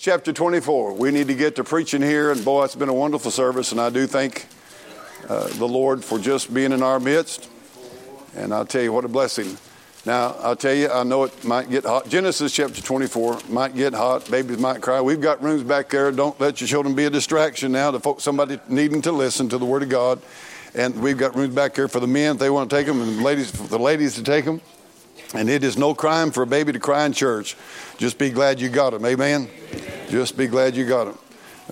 Chapter 24. We need to get to preaching here, and boy, it's been a wonderful service, and I do thank uh, the Lord for just being in our midst. And I'll tell you what a blessing. Now, I'll tell you, I know it might get hot. Genesis chapter 24 might get hot. Babies might cry. We've got rooms back there. Don't let your children be a distraction now to folks, somebody needing to listen to the Word of God. And we've got rooms back here for the men if they want to take them, and ladies for the ladies to take them. And it is no crime for a baby to cry in church. Just be glad you got him. Amen? Just be glad you got them.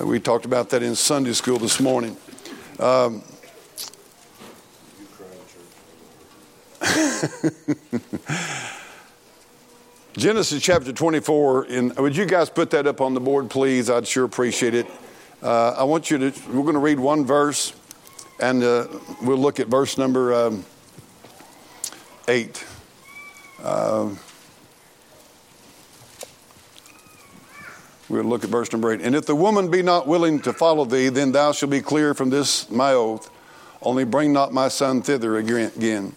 Uh, we talked about that in Sunday school this morning. Um, Genesis chapter 24. In, would you guys put that up on the board, please? I'd sure appreciate it. Uh, I want you to, we're going to read one verse, and uh, we'll look at verse number um, 8. Uh, we'll look at verse number 8. And if the woman be not willing to follow thee, then thou shalt be clear from this my oath. Only bring not my son thither again.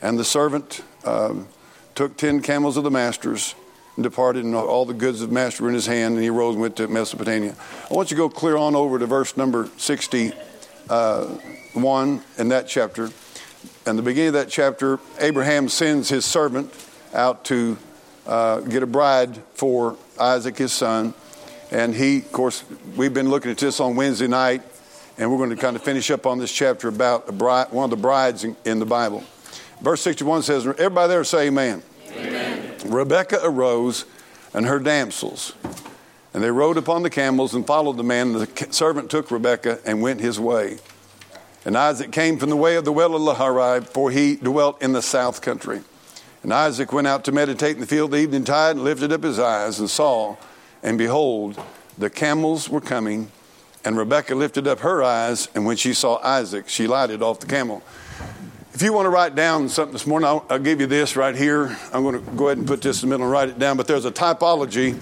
And the servant um, took ten camels of the master's and departed, and all the goods of the master were in his hand, and he rose and went to Mesopotamia. I want you to go clear on over to verse number 61 uh, in that chapter. And the beginning of that chapter, Abraham sends his servant out to uh, get a bride for Isaac, his son. And he, of course, we've been looking at this on Wednesday night, and we're going to kind of finish up on this chapter about bride, one of the brides in, in, the Bible. Verse 61 says, Everybody there say amen. amen. Rebekah arose and her damsels, and they rode upon the camels and followed the man. And The servant took Rebekah and went his way. And Isaac came from the way of the well of Lahairoi, for he dwelt in the south country. And Isaac went out to meditate in the field the evening tide and lifted up his eyes and saw, and behold, the camels were coming. And Rebekah lifted up her eyes, and when she saw Isaac, she lighted off the camel. If you want to write down something this morning, I'll, I'll give you this right here. I'm going to go ahead and put this in the middle and write it down. But there's a typology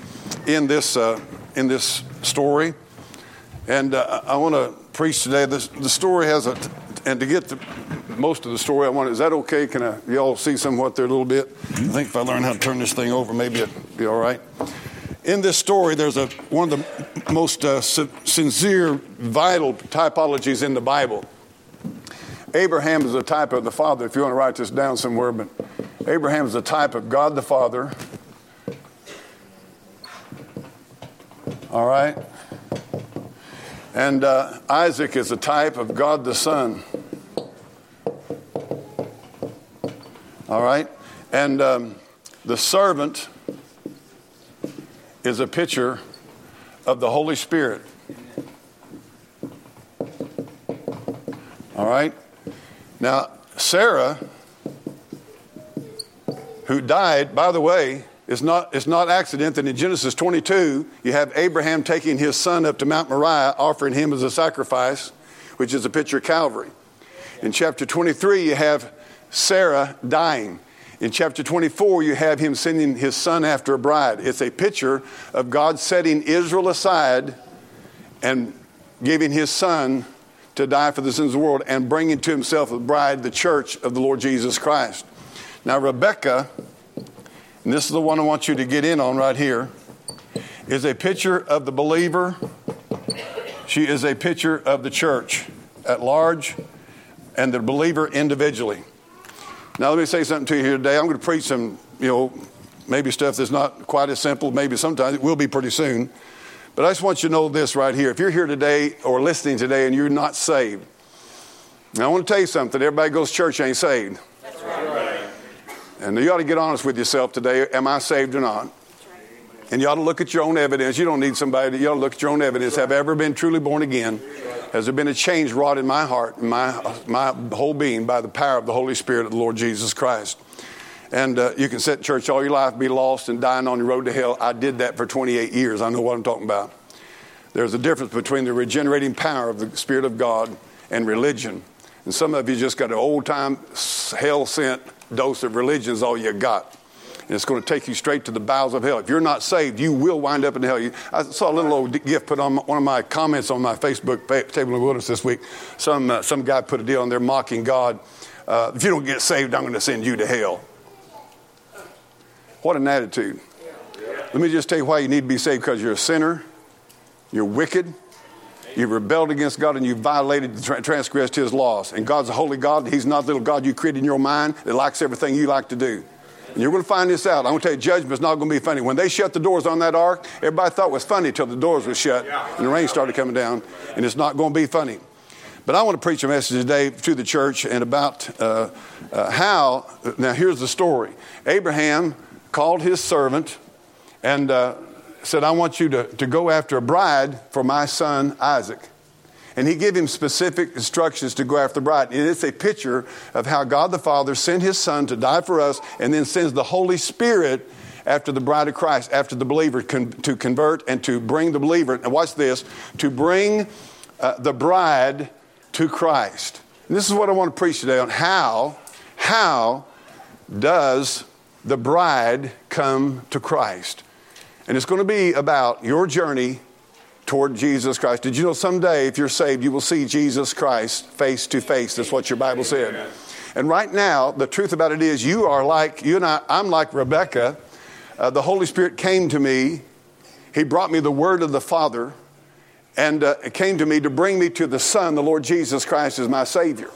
in this uh, in this story, and uh, I want to preach today. This, the story has a, and to get to most of the story, I want. Is that okay? Can I, y'all see somewhat there a little bit? I think if I learn how to turn this thing over, maybe it'll be all right. In this story, there's a one of the most uh, sincere, vital typologies in the Bible. Abraham is a type of the Father. If you want to write this down somewhere, but Abraham is a type of God the Father. All right. And uh, Isaac is a type of God the Son. All right? And um, the servant is a picture of the Holy Spirit. All right? Now, Sarah, who died, by the way, it's not, it's not accident that in Genesis 22, you have Abraham taking his son up to Mount Moriah, offering him as a sacrifice, which is a picture of Calvary. In chapter 23, you have Sarah dying. In chapter 24, you have him sending his son after a bride. It's a picture of God setting Israel aside and giving his son to die for the sins of the world and bringing to himself a bride, the church of the Lord Jesus Christ. Now, Rebecca and this is the one I want you to get in on right here, is a picture of the believer. She is a picture of the church at large and the believer individually. Now, let me say something to you here today. I'm going to preach some, you know, maybe stuff that's not quite as simple. Maybe sometimes it will be pretty soon. But I just want you to know this right here. If you're here today or listening today and you're not saved, I want to tell you something. Everybody goes to church ain't saved. And you ought to get honest with yourself today. Am I saved or not? And you ought to look at your own evidence. You don't need somebody. You ought to look at your own evidence. Have I ever been truly born again? Has there been a change wrought in my heart, in my, my whole being, by the power of the Holy Spirit of the Lord Jesus Christ? And uh, you can sit in church all your life, be lost, and dying on your road to hell. I did that for 28 years. I know what I'm talking about. There's a difference between the regenerating power of the Spirit of God and religion. And some of you just got an old time, hell sent dose of religion is all you got. And it's going to take you straight to the bowels of hell. If you're not saved, you will wind up in hell. I saw a little old gift put on one of my comments on my Facebook table of wilderness this week. Some, uh, some guy put a deal on there mocking God. Uh, if you don't get saved, I'm going to send you to hell. What an attitude. Let me just tell you why you need to be saved because you're a sinner, you're wicked, you've rebelled against God, and you've violated, transgressed His laws. And God's a holy God. He's not the little God you created in your mind that likes everything you like to do. And you're going to find this out. I'm going to tell you, judgment's not going to be funny. When they shut the doors on that ark, everybody thought it was funny until the doors were shut and the rain started coming down, and it's not going to be funny. But I want to preach a message today to the church and about uh, uh, how. Now, here's the story Abraham called his servant and uh, said, I want you to, to go after a bride for my son Isaac. And he gave him specific instructions to go after the bride. And it's a picture of how God the Father sent his son to die for us and then sends the Holy Spirit after the bride of Christ, after the believer, con- to convert and to bring the believer, and watch this, to bring uh, the bride to Christ. And this is what I want to preach today on how, how does the bride come to Christ? And it's going to be about your journey toward Jesus Christ. Did you know someday, if you're saved, you will see Jesus Christ face to face? That's what your Bible said. And right now, the truth about it is, you are like, you and I, I'm like Rebecca. Uh, the Holy Spirit came to me. He brought me the word of the Father, and uh, it came to me to bring me to the Son, the Lord Jesus Christ, as my Savior.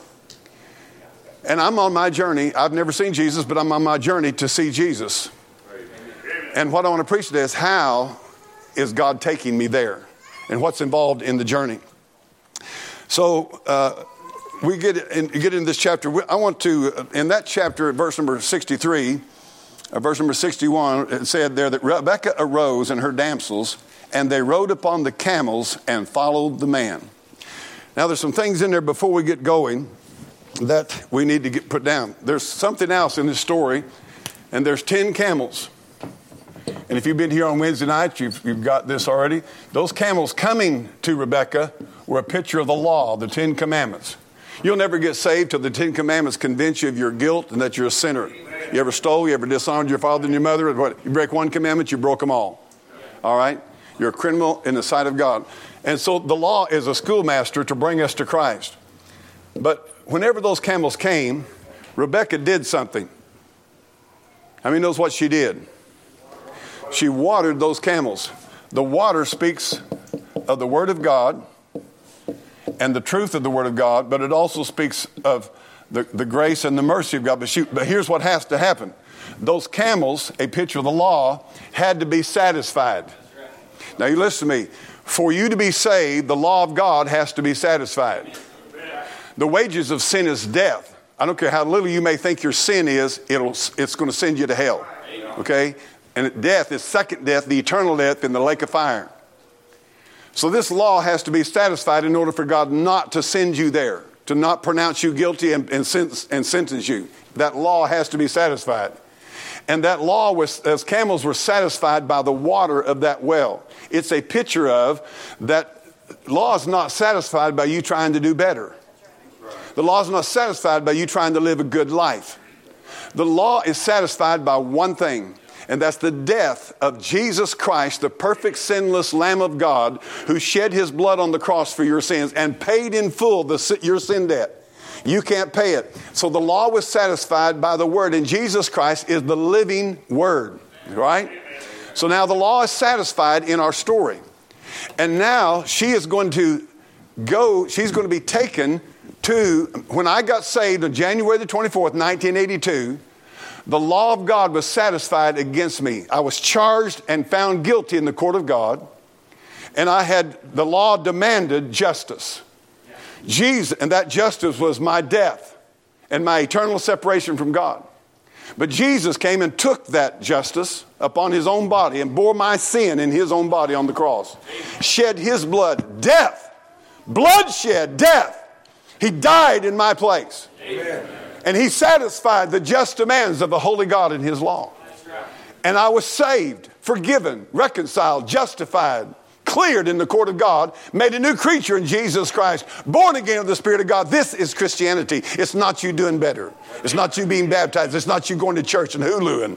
And I'm on my journey. I've never seen Jesus, but I'm on my journey to see Jesus. And what I want to preach today is how is God taking me there? and what's involved in the journey. So uh, we get in, get into this chapter. I want to, uh, in that chapter, verse number 63, uh, verse number 61, it said there that Rebekah arose and her damsels, and they rode upon the camels and followed the man. Now, there's some things in there before we get going that we need to get put down. There's something else in this story, and there's 10 camels. And if you've been here on Wednesday nights, you've, you've got this already. Those camels coming to Rebecca were a picture of the law, the Ten Commandments. You'll never get saved till the Ten Commandments convince you of your guilt and that you're a sinner. You ever stole? You ever dishonored your father and your mother? What? You break one commandment, you broke them all. All right? You're a criminal in the sight of God. And so the law is a schoolmaster to bring us to Christ. But whenever those camels came, Rebecca did something. How many knows what she did? She watered those camels. The water speaks of the Word of God and the truth of the Word of God, but it also speaks of the, the grace and the mercy of God. But, she, but here's what has to happen those camels, a picture of the law, had to be satisfied. Now, you listen to me. For you to be saved, the law of God has to be satisfied. The wages of sin is death. I don't care how little you may think your sin is, it'll, it's going to send you to hell. Okay? And death is second death, the eternal death in the lake of fire. So this law has to be satisfied in order for God not to send you there, to not pronounce you guilty and, and, sentence, and sentence you. That law has to be satisfied. And that law was, as camels were satisfied by the water of that well. It's a picture of that law is not satisfied by you trying to do better. The law is not satisfied by you trying to live a good life. The law is satisfied by one thing and that's the death of Jesus Christ, the perfect, sinless Lamb of God, who shed his blood on the cross for your sins and paid in full the, your sin debt. You can't pay it. So the law was satisfied by the Word, and Jesus Christ is the living Word, right? So now the law is satisfied in our story. And now she is going to go, she's going to be taken to, when I got saved on January the 24th, 1982, the law of God was satisfied against me. I was charged and found guilty in the court of God, and I had the law demanded justice. Jesus, and that justice was my death and my eternal separation from God. But Jesus came and took that justice upon his own body and bore my sin in his own body on the cross. Shed his blood, death, bloodshed, death. He died in my place. Amen. And he satisfied the just demands of the holy God in his law. And I was saved, forgiven, reconciled, justified, cleared in the court of God, made a new creature in Jesus Christ, born again of the Spirit of God. This is Christianity. It's not you doing better. It's not you being baptized. It's not you going to church and huluing.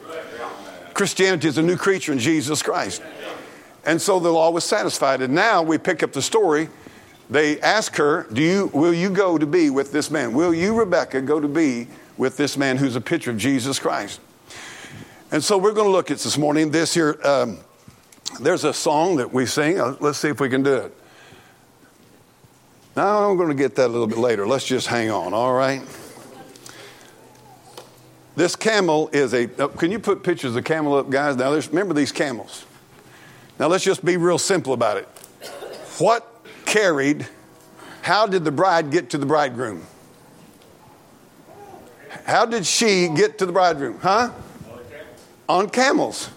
Christianity is a new creature in Jesus Christ. And so the law was satisfied. And now we pick up the story they ask her, Do you, Will you go to be with this man? Will you, Rebecca, go to be with this man who's a picture of Jesus Christ? And so we're going to look at this morning this here um, There's a song that we sing. Uh, let's see if we can do it. Now, I'm going to get that a little bit later. Let's just hang on, all right? This camel is a. Oh, can you put pictures of camel up, guys? Now, there's remember these camels. Now, let's just be real simple about it. What carried, how did the bride get to the bridegroom? How did she get to the bridegroom? Huh? On camels.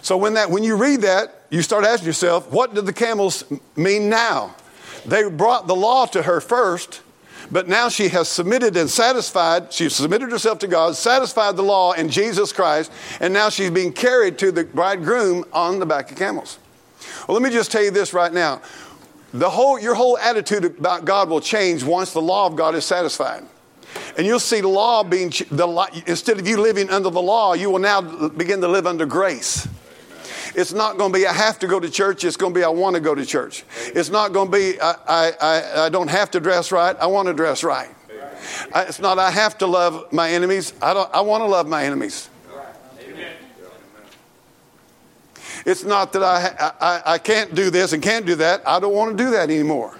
So when that when you read that, you start asking yourself, what do the camels mean now? They brought the law to her first, but now she has submitted and satisfied, she's submitted herself to God, satisfied the law in Jesus Christ, and now she's being carried to the bridegroom on the back of camels. Well, let me just tell you this right now. The whole, your whole attitude about God will change once the law of God is satisfied. And you'll see the law being, the, law, instead of you living under the law, you will now begin to live under grace. It's not going to be, I have to go to church. It's going to be, I want to go to church. It's not going to be, I, I, I, don't have to dress right. I want to dress right. It's not, I have to love my enemies. I, don't, I want to love my enemies. It's not that I, I, I can't do this and can't do that. I don't want to do that anymore.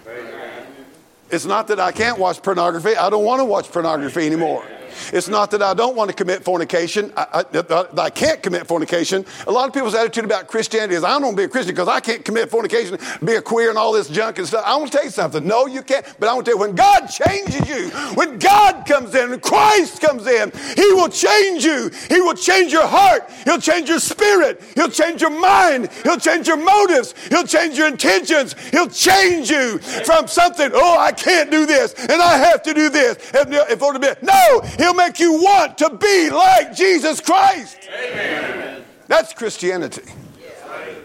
It's not that I can't watch pornography. I don't want to watch pornography anymore. It's not that I don't want to commit fornication, I, I, I, can't commit fornication. A lot of people's attitude about Christianity is I don't want to be a Christian because I can't commit fornication, be a queer and all this junk and stuff. I want to tell you something. No, you can't. But I want to tell you, when God changes you, when God comes in, when Christ comes in, He will change you. He will change your heart. He'll change your spirit. He'll change your mind. He'll change your motives. He'll change your intentions. He'll change you from something, oh, I can't do this and I have to do this. If order to be, no, He'll make you want to be like Jesus Christ. Amen. That's Christianity.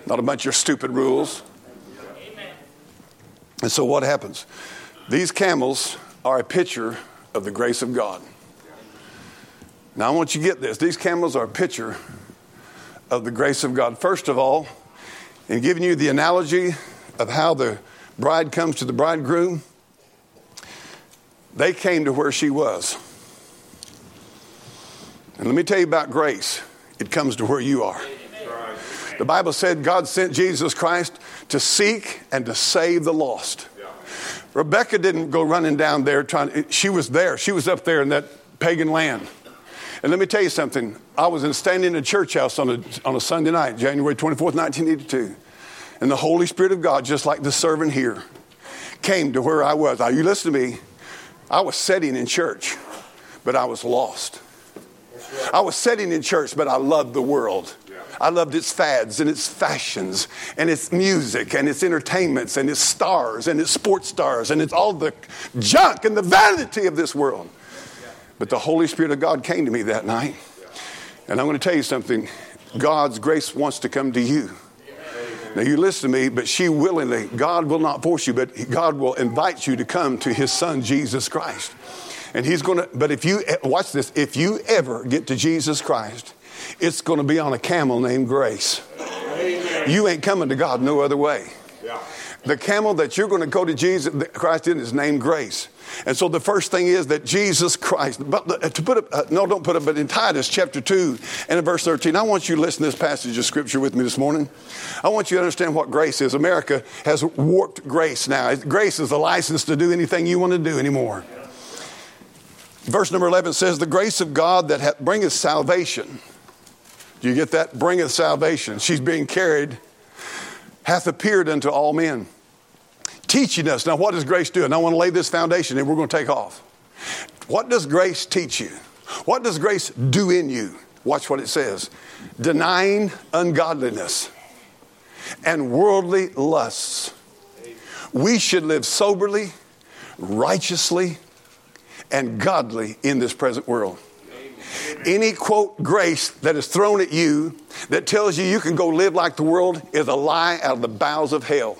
Not a bunch of stupid rules. Amen. And so what happens? These camels are a picture of the grace of God. Now I want you to get this. These camels are a picture of the grace of God. First of all, in giving you the analogy of how the bride comes to the bridegroom, they came to where she was. And let me tell you about grace. It comes to where you are. The Bible said God sent Jesus Christ to seek and to save the lost. Rebecca didn't go running down there trying, she was there. She was up there in that pagan land. And let me tell you something. I was in, standing in a church house on a, on a Sunday night, January 24th, 1982. And the Holy Spirit of God, just like the servant here, came to where I was. Now, you listen to me. I was sitting in church, but I was lost. I was sitting in church, but I loved the world. I loved its fads and its fashions and its music and its entertainments and its stars and its sports stars and it's all the junk and the vanity of this world. But the Holy Spirit of God came to me that night. And I'm going to tell you something God's grace wants to come to you. Now, you listen to me, but she willingly, God will not force you, but God will invite you to come to His Son, Jesus Christ. And he's going to, but if you, watch this, if you ever get to Jesus Christ, it's going to be on a camel named Grace. Amen. You ain't coming to God no other way. Yeah. The camel that you're going to go to Jesus Christ in is named Grace. And so the first thing is that Jesus Christ, but to put it, uh, no, don't put it, but in Titus chapter 2 and in verse 13, I want you to listen to this passage of scripture with me this morning. I want you to understand what grace is. America has warped grace now. Grace is a license to do anything you want to do anymore. Verse number 11 says, The grace of God that bringeth salvation. Do you get that? Bringeth salvation. She's being carried, hath appeared unto all men, teaching us. Now, what does grace do? And I want to lay this foundation and we're going to take off. What does grace teach you? What does grace do in you? Watch what it says denying ungodliness and worldly lusts. We should live soberly, righteously, and godly in this present world. Any quote grace that is thrown at you that tells you you can go live like the world is a lie out of the bowels of hell.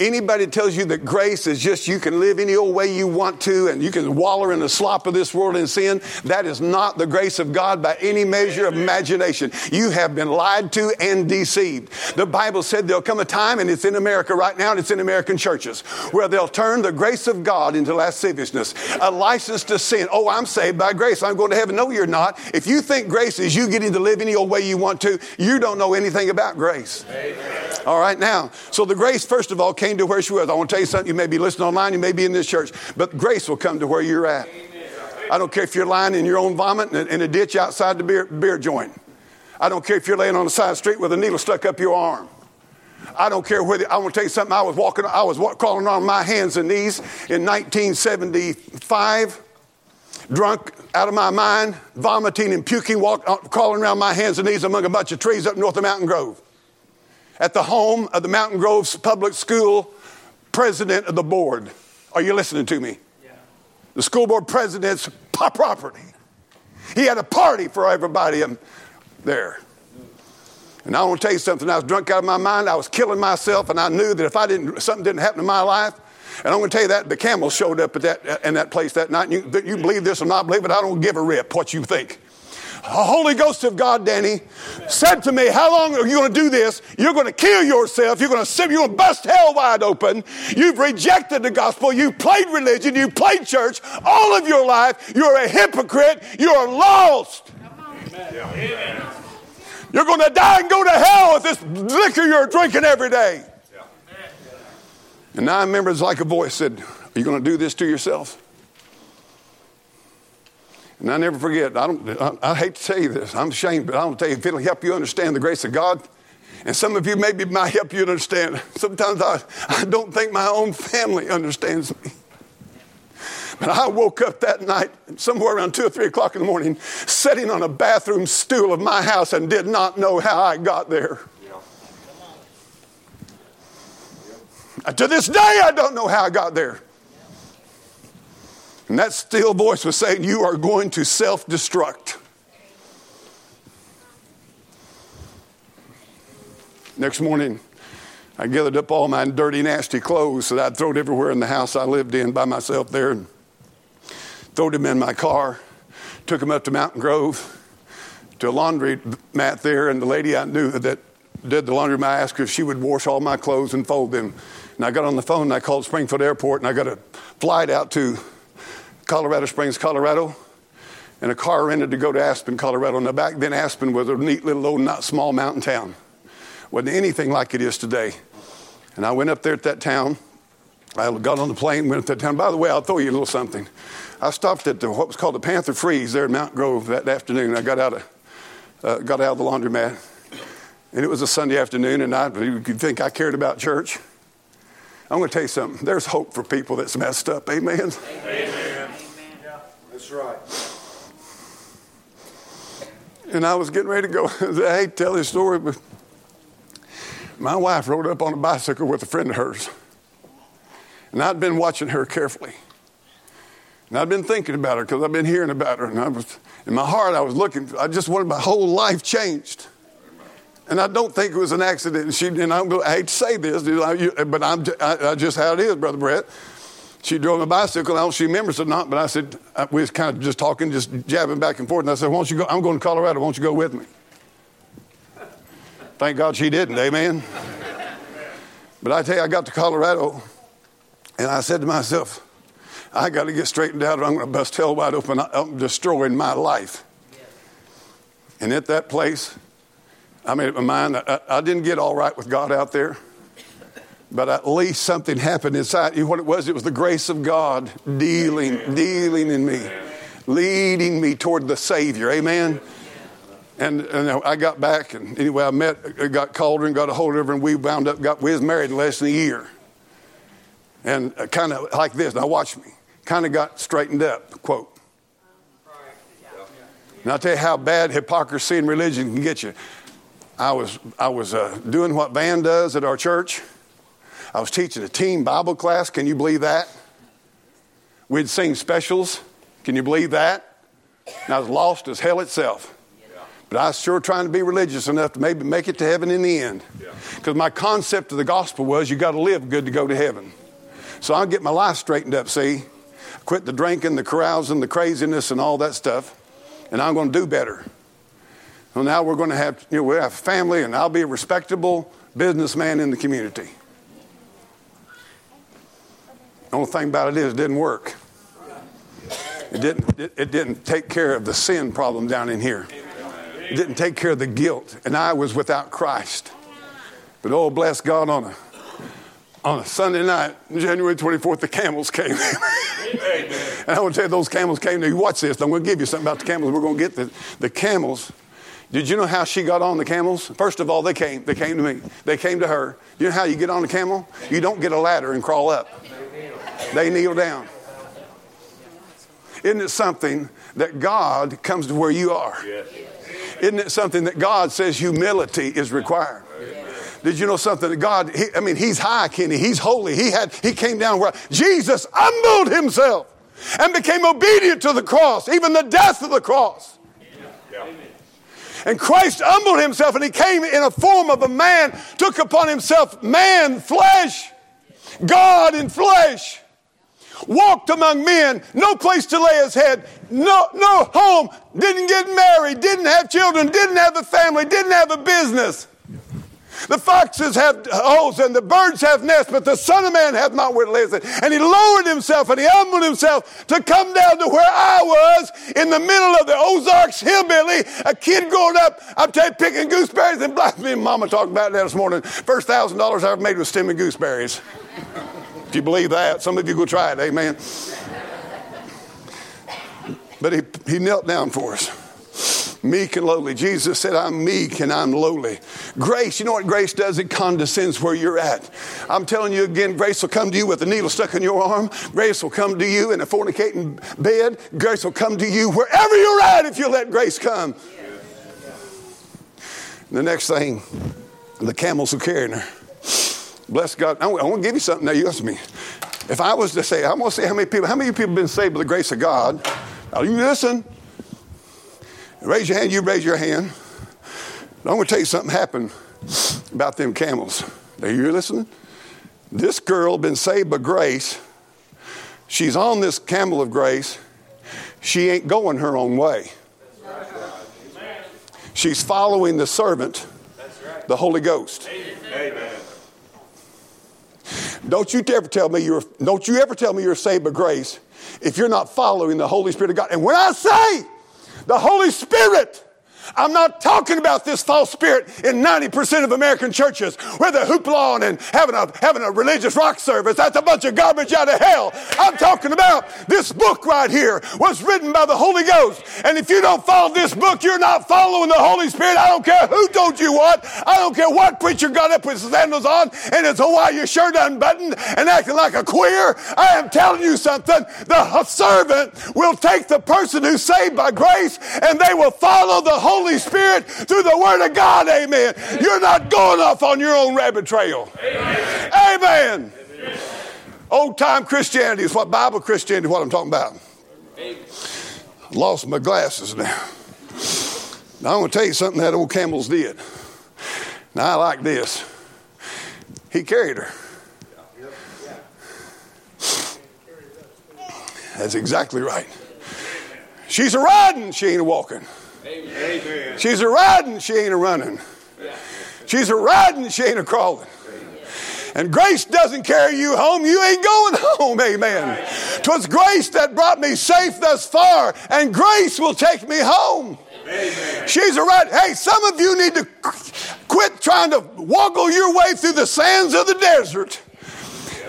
Anybody tells you that grace is just you can live any old way you want to and you can wallow in the slop of this world in sin, that is not the grace of God by any measure of imagination. You have been lied to and deceived. The Bible said there'll come a time, and it's in America right now, and it's in American churches, where they'll turn the grace of God into lasciviousness, a license to sin. Oh, I'm saved by grace. I'm going to heaven. No, you're not. If you think grace is you getting to live any old way you want to, you don't know anything about grace. Amen. All right, now, so the grace, first of all, came to where she was. I want to tell you something. You may be listening online, you may be in this church, but grace will come to where you're at. I don't care if you're lying in your own vomit in a, ditch outside the beer, beer joint. I don't care if you're laying on the side of the street with a needle stuck up your arm. I don't care whether, I want to tell you something. I was walking, I was crawling on my hands and knees in 1975, drunk out of my mind, vomiting and puking, walk, uh, crawling around my hands and knees among a bunch of trees up north of Mountain Grove at the home of the Mountain Groves Public School president of the board. Are you listening to me? Yeah. The school board president's property. He had a party for everybody there. And I want to tell you something. I was drunk out of my mind. I was killing myself, and I knew that if I didn't, something didn't happen in my life. And I'm going to tell you that the camel showed up at that in that place that night. And you, you believe this or not believe it? I don't give a rip what you think. The Holy Ghost of God, Danny, said to me, How long are you going to do this? You're going to kill yourself. You're going to you're going to bust hell wide open. You've rejected the gospel. You've played religion. You've played church all of your life. You're a hypocrite. You're lost. You're going to die and go to hell with this liquor you're drinking every day. And now I remember it's like a voice said, Are you going to do this to yourself? And I never forget, I, don't, I, I hate to tell you this, I'm ashamed, but I don't tell you if it'll help you understand the grace of God. And some of you maybe might help you understand. Sometimes I, I don't think my own family understands me. But I woke up that night, somewhere around two or three o'clock in the morning, sitting on a bathroom stool of my house and did not know how I got there. To this day, I don't know how I got there. And that still voice was saying, You are going to self destruct. Next morning, I gathered up all my dirty, nasty clothes that I'd thrown everywhere in the house I lived in by myself there and threw them in my car, took them up to Mountain Grove to a laundry mat there, and the lady I knew that did the laundry, I asked her if she would wash all my clothes and fold them. And I got on the phone and I called Springfield Airport and I got a flight out to Colorado Springs, Colorado, and a car rented to go to Aspen, Colorado. Now, back then, Aspen was a neat little old, not small mountain town. Wasn't anything like it is today. And I went up there at that town. I got on the plane, went up that town. By the way, I'll throw you a little something. I stopped at the, what was called the Panther Freeze there in Mount Grove that afternoon. I got out of, uh, got out of the laundromat, and it was a Sunday afternoon, and I, you'd think I cared about church. I'm going to tell you something. There's hope for people that's messed up. Amen. Amen. That's right. And I was getting ready to go. I hate to tell this story, but my wife rode up on a bicycle with a friend of hers. And I'd been watching her carefully. And I'd been thinking about her because I've been hearing about her. And I was, in my heart, I was looking, I just wanted my whole life changed. And I don't think it was an accident. And, she, and I'm, I hate to say this, but I'm, I, I just how it is, Brother Brett she drove a bicycle. I don't know if she remembers or not, but I said, uh, we was kind of just talking, just jabbing back and forth. And I said, why don't you go? I'm going to Colorado. Why don't you go with me? Thank God she didn't. Amen. But I tell you, I got to Colorado and I said to myself, I got to get straightened out or I'm going to bust hell wide open. I'm destroying my life. And at that place, I made up my mind. I, I didn't get all right with God out there but at least something happened inside. You. What it was, it was the grace of God dealing, dealing in me, leading me toward the Savior. Amen. And, and I got back, and anyway, I met, got Calder and got a hold of her, and we wound up, got, we was married in less than a year. And uh, kind of like this, now watch me, kind of got straightened up, quote. And I'll tell you how bad hypocrisy and religion can get you. I was, I was uh, doing what Van does at our church. I was teaching a teen Bible class. Can you believe that? We'd sing specials. Can you believe that? And I was lost as hell itself. But I was sure trying to be religious enough to maybe make it to heaven in the end. Because my concept of the gospel was you got to live good to go to heaven. So I'll get my life straightened up, see? Quit the drinking, the carousing, the craziness, and all that stuff. And I'm going to do better. Well, now we're going to have, you know, we have family, and I'll be a respectable businessman in the community. The only thing about it is it didn't work. It didn't, it, it didn't take care of the sin problem down in here. It didn't take care of the guilt. And I was without Christ. But oh, bless God, on a, on a Sunday night, January 24th, the camels came. and I want to tell you, those camels came to you. Watch this. I'm going to give you something about the camels. We're going to get the, the camels. Did you know how she got on the camels? First of all, they came. They came to me. They came to her. You know how you get on a camel? You don't get a ladder and crawl up. They kneel down. Isn't it something that God comes to where you are? Isn't it something that God says humility is required? Did you know something that God, he, I mean, He's high, Kenny. He's holy. He had, He came down where Jesus humbled Himself and became obedient to the cross, even the death of the cross. And Christ humbled himself and he came in a form of a man, took upon himself man, flesh, God in flesh walked among men, no place to lay his head, no, no home, didn't get married, didn't have children, didn't have a family, didn't have a business. The foxes have holes and the birds have nests, but the Son of Man hath not where to lay his head. And he lowered himself and he humbled himself to come down to where I was in the middle of the Ozarks hillbilly, a kid growing up, I'm telling you, picking gooseberries and black. Me and Mama talked about that this morning. First thousand dollars I ever made was stemming gooseberries. If you believe that, some of you go try it, amen. But he, he knelt down for us. Meek and lowly. Jesus said, I'm meek and I'm lowly. Grace, you know what grace does? It condescends where you're at. I'm telling you again, grace will come to you with a needle stuck in your arm. Grace will come to you in a fornicating bed. Grace will come to you wherever you're at if you let grace come. The next thing, the camels who carrying her. Bless God. I want to give you something now. You ask me. If I was to say, I'm going to say how many people, how many people have been saved by the grace of God? Now you listen. Raise your hand, you raise your hand. I'm going to tell you something happened about them camels. Are you listening? This girl been saved by grace. She's on this camel of grace. She ain't going her own way. She's following the servant, the Holy Ghost. Amen. Don't you ever tell me you're don't you ever tell me you're saved by grace if you're not following the Holy Spirit of God. And when I say the Holy Spirit I'm not talking about this false spirit in 90% of American churches where they're hoopla and having a, having a religious rock service. That's a bunch of garbage out of hell. I'm talking about this book right here was written by the Holy Ghost. And if you don't follow this book, you're not following the Holy Spirit. I don't care who told you what. I don't care what preacher got up with his sandals on and his Hawaii shirt unbuttoned and acting like a queer. I am telling you something. The servant will take the person who's saved by grace and they will follow the Holy Holy Spirit through the Word of God. Amen. You're not going off on your own rabbit trail. Amen. Amen. Amen. Old time Christianity is what Bible Christianity, is what I'm talking about. Lost my glasses now. Now I'm going to tell you something that old camels did. Now I like this. He carried her. That's exactly right. She's a riding, she ain't a walking. She's a riding, she ain't a running. She's a riding, she ain't a crawling. And grace doesn't carry you home, you ain't going home. Amen. Twas grace that brought me safe thus far, and grace will take me home. Amen. She's a right. Hey, some of you need to quit trying to woggle your way through the sands of the desert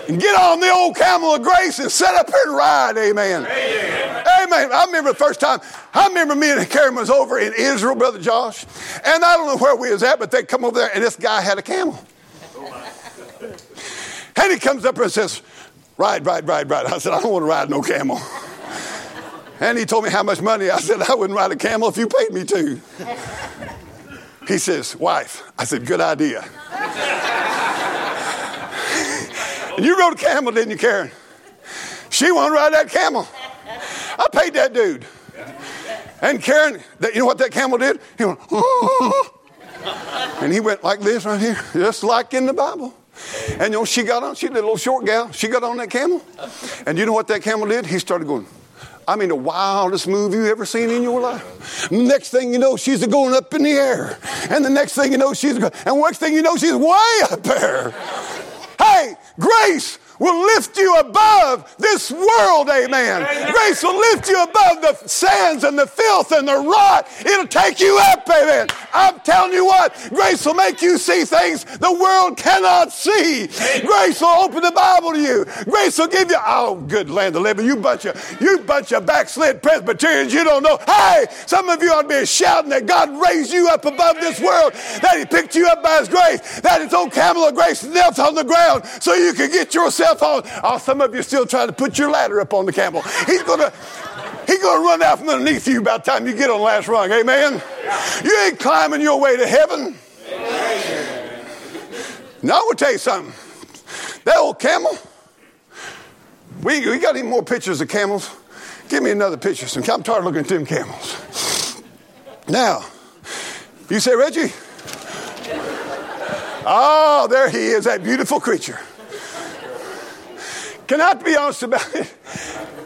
and get on the old camel of grace and set up here and ride. Amen. Amen. Amen. I remember the first time, I remember me and Karen was over in Israel, Brother Josh, and I don't know where we was at, but they come over there and this guy had a camel. And he comes up and says, Ride, ride, ride, ride. I said, I don't want to ride no camel. And he told me how much money. I said, I wouldn't ride a camel if you paid me to. He says, Wife. I said, Good idea. And you rode a camel, didn't you, Karen? She wanted to ride that camel. I paid that dude. And Karen, that, you know what that camel did? He went, and he went like this right here, just like in the Bible. And you know, she got on, she did a little short gal, she got on that camel. And you know what that camel did? He started going, I mean, the wildest move you ever seen in your life. Next thing you know, she's going up in the air. And the next thing you know, she's going, and next thing you know, she's way up there. Hey, grace will lift you above this world, amen. amen. Grace will lift you above the sands and the filth and the rot. It'll take you up, amen. I'm telling you what, grace will make you see things the world cannot see. Grace will open the Bible to you. Grace will give you, oh, good land of living. You bunch of, you bunch of backslid Presbyterians, you don't know. Hey, some of you ought to be shouting that God raised you up above this world, that He picked you up by His grace, that His own camel of grace knelt on the ground so you could get yourself yourself on. Oh, oh, some of you still trying to put your ladder up on the camel. He's gonna he's gonna run out from underneath you by the time you get on the last rung. Amen. You ain't climbing your way to heaven. Now I will tell you something. That old camel. We, we got any more pictures of camels? Give me another picture. Some, I'm tired of looking at them camels. Now, you say, Reggie? Oh, there he is, that beautiful creature. Can I be honest about it?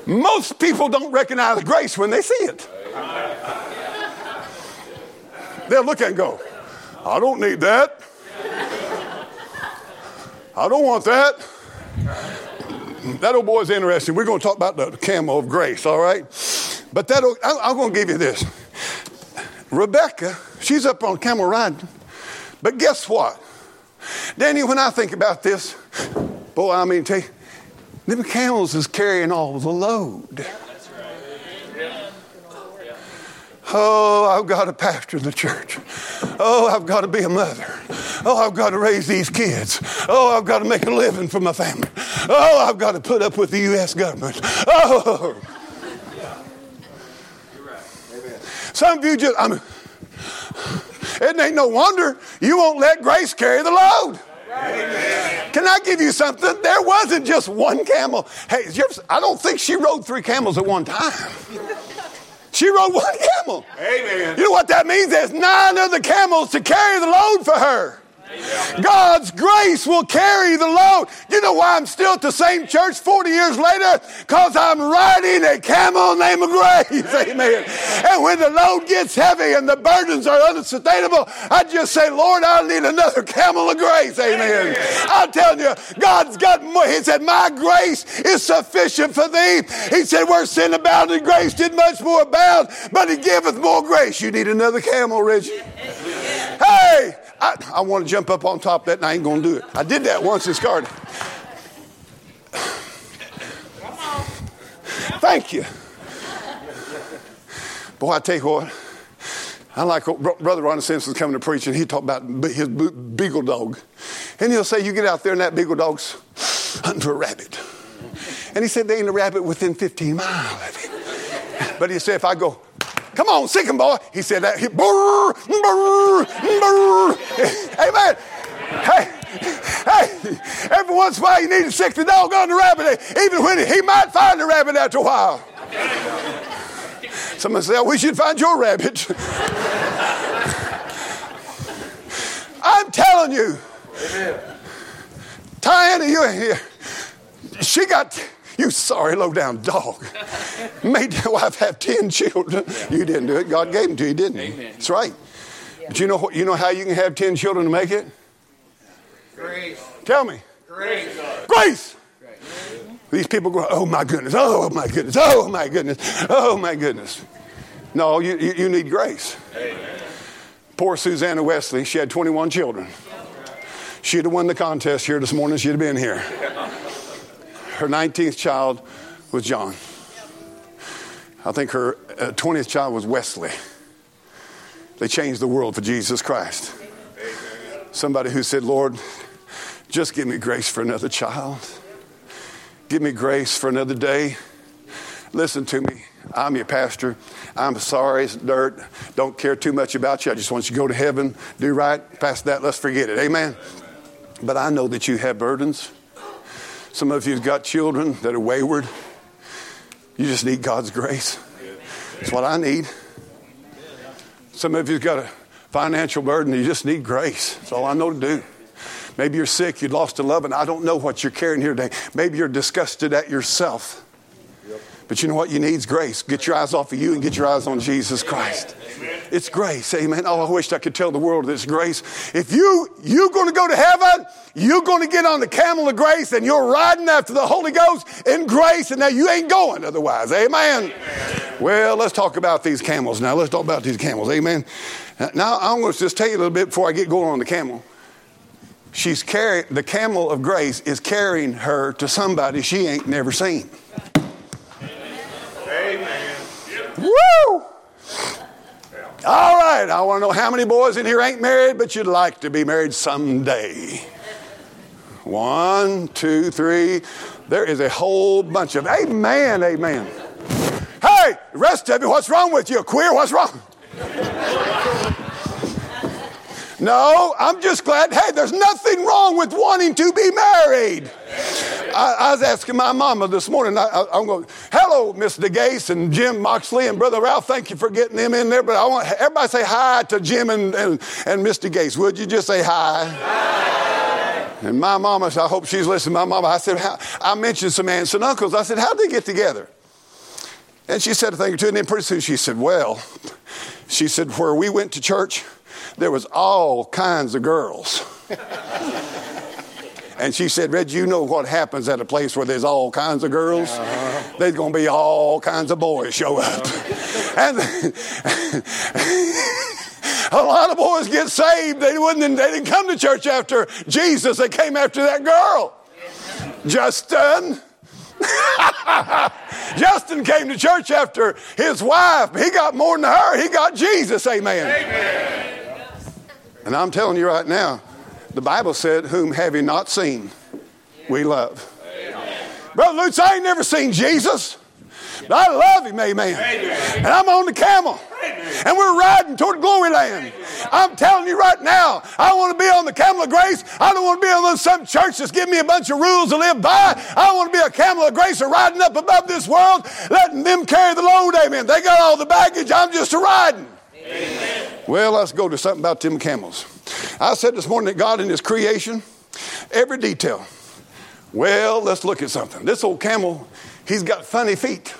Most people don't recognize grace when they see it. They'll look at it and go, I don't need that. I don't want that. That old boy's interesting. We're going to talk about the camel of grace, all right? But that I'm going to give you this. Rebecca, she's up on camel riding. But guess what? Danny, when I think about this, boy, I mean, you, them camels is carrying all the load. Oh, I've got to pastor the church. Oh, I've got to be a mother. Oh, I've got to raise these kids. Oh, I've got to make a living for my family. Oh, I've got to put up with the U.S. government. Oh. Some of you just, I mean, it ain't no wonder you won't let grace carry the load. Can I give you something? There wasn't just one camel. Hey, I don't think she rode three camels at one time. She rode one camel. Amen. You know what that means? There's nine other camels to carry the load for her. God's grace will carry the load. You know why I'm still at the same church 40 years later? Because I'm riding a camel named grace. Amen. And when the load gets heavy and the burdens are unsustainable, I just say, Lord, I need another camel of grace. Amen. I'm telling you, God's got more. He said, My grace is sufficient for thee. He said, Where sin abounded, grace did much more abound, but he giveth more grace. You need another camel, Reggie. Hey, I, I want to jump up on top of that and I ain't going to do it. I did that once in Scarlet. Thank you. Boy, I tell you what, I like Brother Ronnie Simpson's coming to preach, and he talked about his beagle dog. And he'll say, You get out there, and that beagle dog's hunting for a rabbit. And he said, They ain't a rabbit within 15 miles of him. But he said, If I go, Come on, sick him, boy. He said that. He, brr, brr, brr. Amen. Hey, hey, every once in a while you need to sick the dog on the rabbit, even when he might find the rabbit after a while. Someone say, I wish you'd find your rabbit. I'm telling you. Amen. Diana, you, she got you sorry, low down dog. Made your wife have 10 children. You didn't do it. God gave them to you, didn't He? Amen. That's right. But you know, you know how you can have 10 children to make it? Grace. Tell me. Grace. Grace. These people go, oh my goodness, oh my goodness, oh my goodness, oh my goodness. No, you, you, you need grace. Amen. Poor Susanna Wesley, she had 21 children. She'd have won the contest here this morning, she'd have been here her 19th child was John. I think her uh, 20th child was Wesley. They changed the world for Jesus Christ. Somebody who said, Lord, just give me grace for another child. Give me grace for another day. Listen to me. I'm your pastor. I'm sorry, it's dirt. Don't care too much about you. I just want you to go to heaven, do right. Past that, let's forget it. Amen. But I know that you have burdens. Some of you've got children that are wayward. You just need God's grace. That's what I need. Some of you've got a financial burden, you just need grace. That's all I know to do. Maybe you're sick, you lost a loved one. I don't know what you're carrying here today. Maybe you're disgusted at yourself. But you know what you need is grace. Get your eyes off of you and get your eyes on Jesus Christ. It's grace, amen. Oh, I wish I could tell the world it's grace. If you you're going to go to heaven, you're going to get on the camel of grace, and you're riding after the Holy Ghost in grace, and now you ain't going otherwise, amen. Well, let's talk about these camels now. Let's talk about these camels, amen. Uh, now I'm going to just tell you a little bit before I get going on the camel. She's carrying the camel of grace is carrying her to somebody she ain't never seen. Amen. Woo! All right, I want to know how many boys in here ain't married, but you'd like to be married someday. One, two, three. There is a whole bunch of amen, amen. Hey, rest of you, what's wrong with you? Queer, what's wrong? No, I'm just glad. Hey, there's nothing wrong with wanting to be married. I, I was asking my mama this morning. I, am going, hello, Miss DeGase and Jim Moxley and Brother Ralph. Thank you for getting them in there. But I want everybody say hi to Jim and, and, and Miss. Would you just say hi? hi. And my mama, I hope she's listening. My mama, I said, I mentioned some aunts and uncles. I said, how'd they get together? And she said a thing or two, and then pretty soon she said, well, she said, where we went to church, there was all kinds of girls. and she said, Red, you know what happens at a place where there's all kinds of girls? Uh-huh. There's going to be all kinds of boys show up. and a lot of boys get saved. They, wouldn't, they didn't come to church after Jesus, they came after that girl. Justin. Justin came to church after his wife. He got more than her. He got Jesus. Amen. Amen. And I'm telling you right now, the Bible said, Whom have you not seen, we love. Amen. Brother Lutz, I ain't never seen Jesus. But I love him, amen. amen. And I'm on the camel. And we're riding toward glory land. I'm telling you right now, I want to be on the camel of grace. I don't want to be on some church that's giving me a bunch of rules to live by. I want to be a camel of grace riding up above this world, letting them carry the load, amen. They got all the baggage, I'm just a riding. Amen. Well, let's go to something about them camels. I said this morning that God in His creation, every detail. Well, let's look at something. This old camel, he's got funny feet.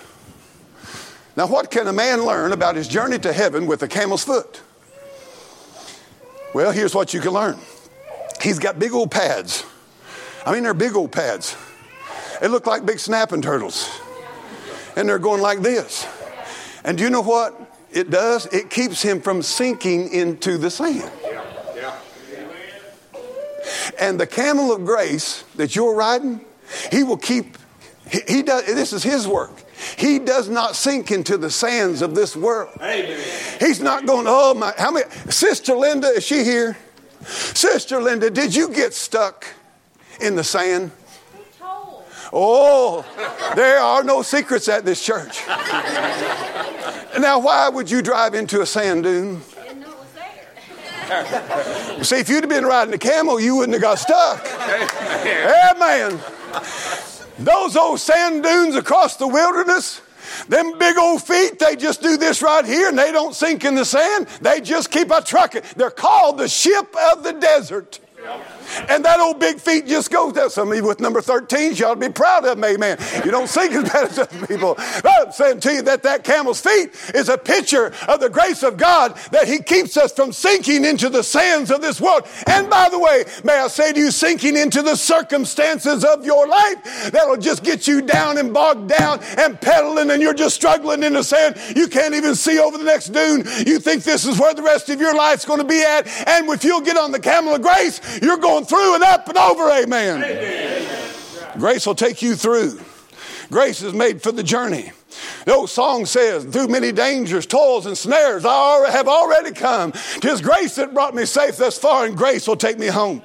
Now, what can a man learn about his journey to heaven with a camel's foot? Well, here's what you can learn. He's got big old pads. I mean, they're big old pads. They look like big snapping turtles. And they're going like this. And do you know what? It does? It keeps him from sinking into the sand. And the camel of grace that you're riding, he will keep, he, he does, this is his work. He does not sink into the sands of this world. Amen. He's not going, oh my, how many, Sister Linda, is she here? Sister Linda, did you get stuck in the sand? Oh, there are no secrets at this church. now, why would you drive into a sand dune? See, if you'd have been riding a camel, you wouldn't have got stuck. Amen. Those old sand dunes across the wilderness, them big old feet, they just do this right here and they don't sink in the sand. They just keep a trucking. They're called the ship of the desert. And that old big feet just goes there. Some of you with number 13, you ought to be proud of them, amen. You don't sink as bad as other people. I'm saying to you that that camel's feet is a picture of the grace of God that He keeps us from sinking into the sands of this world. And by the way, may I say to you, sinking into the circumstances of your life that'll just get you down and bogged down and pedaling and you're just struggling in the sand. You can't even see over the next dune. You think this is where the rest of your life's going to be at. And if you'll get on the camel of grace, you're going going through and up and over, amen. amen. Grace will take you through. Grace is made for the journey. The old song says, Through many dangers, toils, and snares, I have already come. Tis grace that brought me safe thus far, and grace will take me home.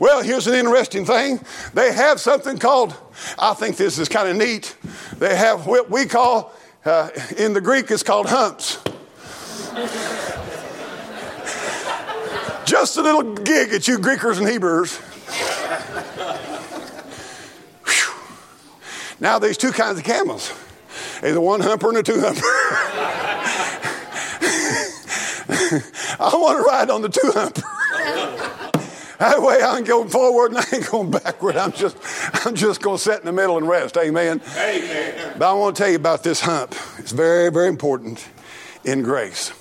Well, here's an interesting thing. They have something called, I think this is kind of neat. They have what we call, uh, in the Greek, it's called humps. Just a little gig at you Greekers and Hebrews. now there's two kinds of camels. There's a one humper and a two humper. I want to ride on the two humper. that way I ain't going forward and I ain't going backward. I'm just, I'm just going to sit in the middle and rest. Amen. Amen. But I want to tell you about this hump. It's very, very important in grace.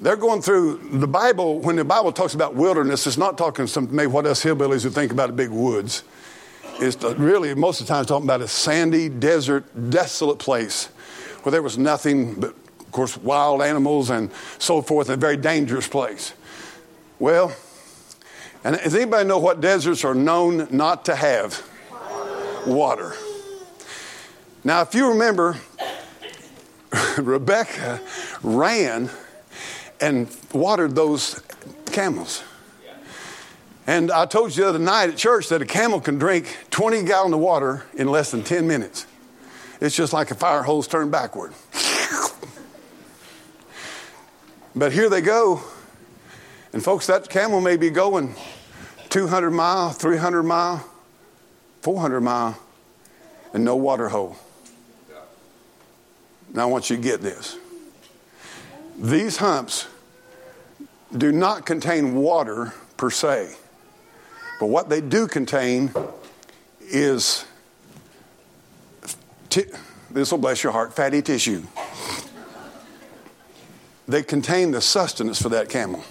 They're going through the Bible. When the Bible talks about wilderness, it's not talking some maybe what us hillbillies would think about big woods. It's really most of the time talking about a sandy, desert, desolate place where there was nothing but, of course, wild animals and so forth, a very dangerous place. Well, and does anybody know what deserts are known not to have? Water. Now, if you remember, Rebecca ran and watered those camels. And I told you the other night at church that a camel can drink 20 gallons of water in less than 10 minutes. It's just like a fire hose turned backward. But here they go. And folks, that camel may be going 200 mile, 300 mile, 400 mile, and no water hole. Now I want you to get this. These humps do not contain water per se, but what they do contain is t- this will bless your heart fatty tissue. They contain the sustenance for that camel.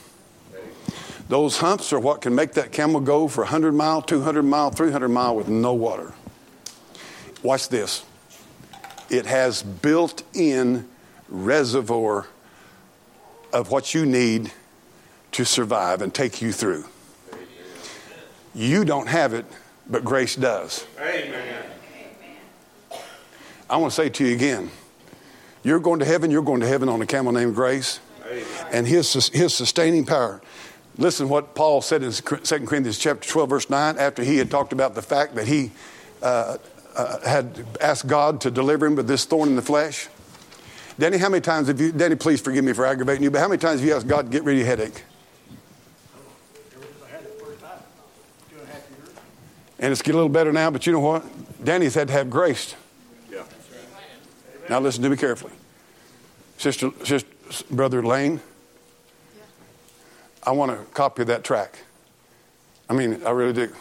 Those humps are what can make that camel go for 100 mile, 200 mile, 300 mile with no water. Watch this. It has built in reservoir of what you need to survive and take you through. You don't have it, but grace does. Amen. I want to say to you again you're going to heaven, you're going to heaven on a camel named grace. Amen. And his, his sustaining power. Listen what Paul said in 2 Corinthians chapter 12, verse 9, after he had talked about the fact that he uh, uh, had asked God to deliver him with this thorn in the flesh. Danny, how many times have you, Danny, please forgive me for aggravating you, but how many times have you asked God to get rid of your headache? And it's getting a little better now, but you know what? Danny's had to have grace. Yeah. Now listen to me carefully. Sister, sister Brother Lane, I want a copy of that track. I mean, I really do.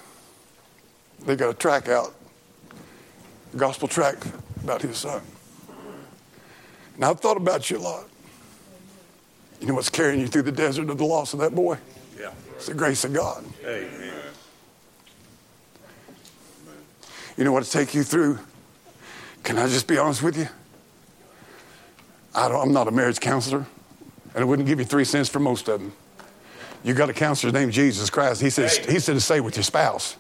They got a track out, gospel track about his son. Now, I've thought about you a lot. You know what's carrying you through the desert of the loss of that boy? Yeah. It's the grace of God. Amen. You know what's take you through? Can I just be honest with you? I am not a marriage counselor, and I wouldn't give you three cents for most of them. You got a counselor named Jesus Christ. He said, he said to stay with your spouse.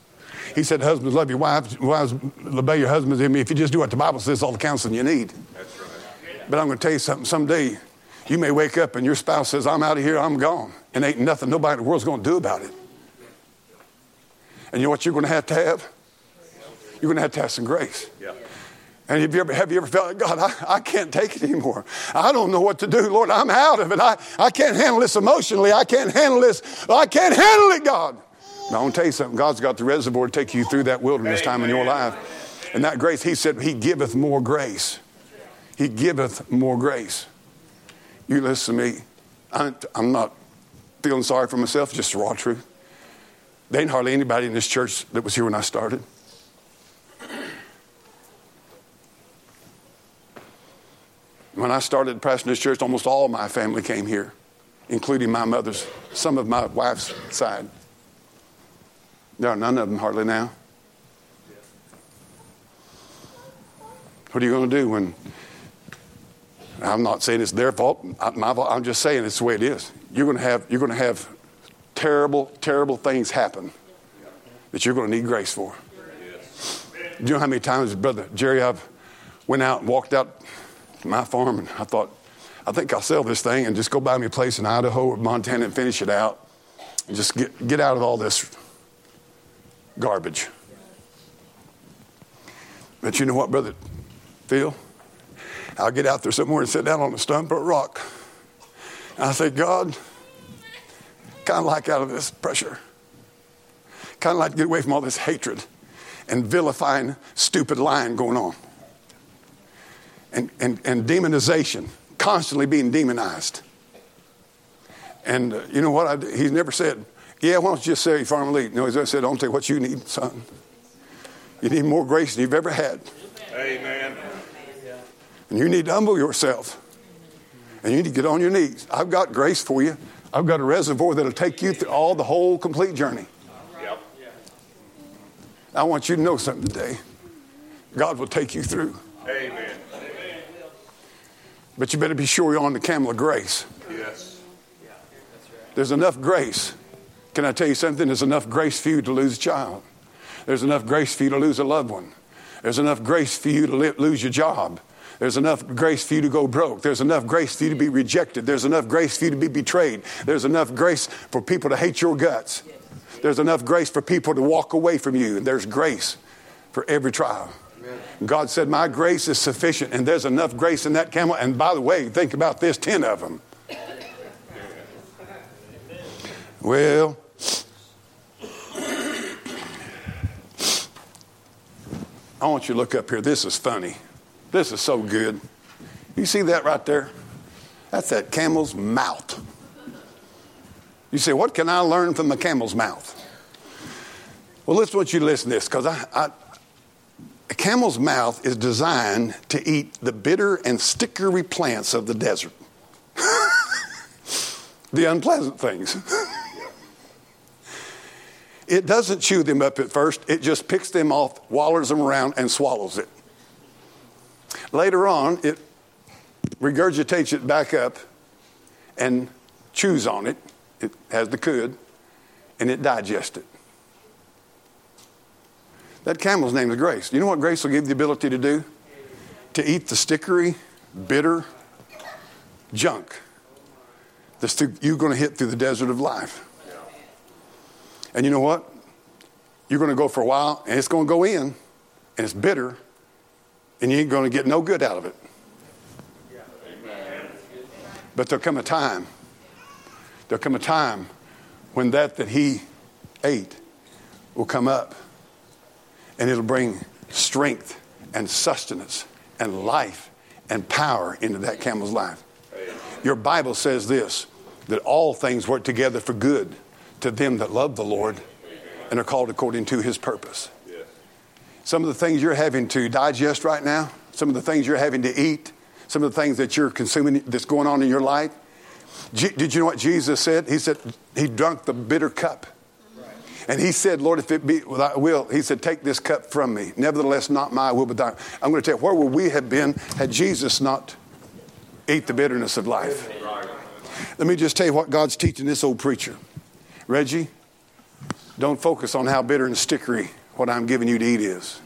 He said, Husbands, love your wives, wives, obey your husbands. I mean, if you just do what the Bible says, all the counseling you need. That's right. But I'm going to tell you something. Someday you may wake up and your spouse says, I'm out of here, I'm gone. And ain't nothing nobody in the world's going to do about it. And you know what you're going to have to have? You're going to have to have some grace. Yeah. And have you ever, have you ever felt, like, God, I, I can't take it anymore. I don't know what to do. Lord, I'm out of it. I, I can't handle this emotionally. I can't handle this. I can't handle it, God. Now, I want to tell you something. God's got the reservoir to take you through that wilderness time in your life. And that grace, He said, He giveth more grace. He giveth more grace. You listen to me. I, am not feeling sorry for myself, just raw truth. There ain't hardly anybody in this church that was here when I started. When I started pastoring this church, almost all my family came here, including my mother's, some of my wife's side. There are none of them hardly now. What are you going to do when I'm not saying it's their fault, my fault. I'm just saying it's the way it is. You're going to have, you're going to have terrible, terrible things happen that you're going to need grace for. Do you know how many times, Brother Jerry, I've went out and walked out my farm and I thought, I think I'll sell this thing and just go buy me a place in Idaho or Montana and finish it out and just get, get out of all this garbage. But you know what, Brother Phil? I'll get out there somewhere and sit down on a stump or a rock. And I say, God, kind of like out of this pressure, kind of like get away from all this hatred and vilifying, stupid lying going on, and, and, and demonization, constantly being demonized. And uh, you know what? I, he's never said, yeah, why don't you just sell your farm? No, he's always said, don't tell you what you need, son. You need more grace than you've ever had. Amen. And you need to humble yourself. And you need to get on your knees. I've got grace for you. I've got a reservoir that'll take you through all the whole complete journey. Yep. I want you to know something today. God will take you through. Amen. But you better be sure you're on the camel of grace. Yes. There's enough grace. Can I tell you something? There's enough grace for you to lose a child. There's enough grace for you to lose a loved one. There's enough grace for you to li- lose your job. There's enough grace for you to go broke. There's enough grace for you to be rejected. There's enough grace for you to be betrayed. There's enough grace for people to hate your guts. There's enough grace for people to walk away from you. And there's grace for every trial. God said, My grace is sufficient. And there's enough grace in that camel. And by the way, think about this 10 of them. Well, I want you to look up here. This is funny. This is so good. You see that right there? That's that camel's mouth. You say, What can I learn from the camel's mouth? Well, listen, want you listen to this because I, I, a camel's mouth is designed to eat the bitter and stickery plants of the desert, the unpleasant things. it doesn't chew them up at first, it just picks them off, wallers them around, and swallows it. Later on, it regurgitates it back up and chews on it. It has the cud, and it digests it. That camel's name is grace. You know what grace will give the ability to do? To eat the stickery, bitter junk that you're going to hit through the desert of life. And you know what? You're going to go for a while, and it's going to go in, and it's bitter, and you ain't going to get no good out of it. But there'll come a time, there'll come a time when that that he ate will come up and it'll bring strength and sustenance and life and power into that camel's life. Your Bible says this that all things work together for good to them that love the Lord and are called according to his purpose. Some of the things you're having to digest right now, some of the things you're having to eat, some of the things that you're consuming that's going on in your life. Did you know what Jesus said? He said he drank the bitter cup. And he said, Lord, if it be thy will, he said, take this cup from me. Nevertheless, not my will, but thine. I'm going to tell you, where would we have been had Jesus not ate the bitterness of life? Let me just tell you what God's teaching this old preacher. Reggie, don't focus on how bitter and stickery what I'm giving you to eat is.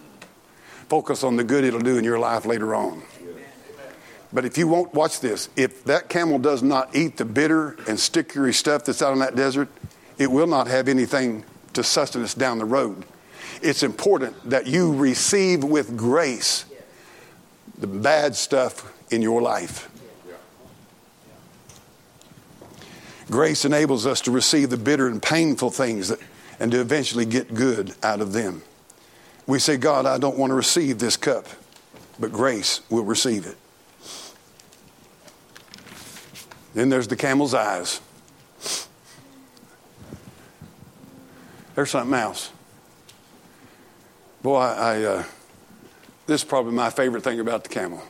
Focus on the good it'll do in your life later on. But if you won't watch this, if that camel does not eat the bitter and stickery stuff that's out in that desert, it will not have anything to sustenance down the road. It's important that you receive with grace the bad stuff in your life. Grace enables us to receive the bitter and painful things that, and to eventually get good out of them. We say, God, I don't want to receive this cup, but grace will receive it. Then there's the camel's eyes. There's something else. Boy, I, uh, this is probably my favorite thing about the camel.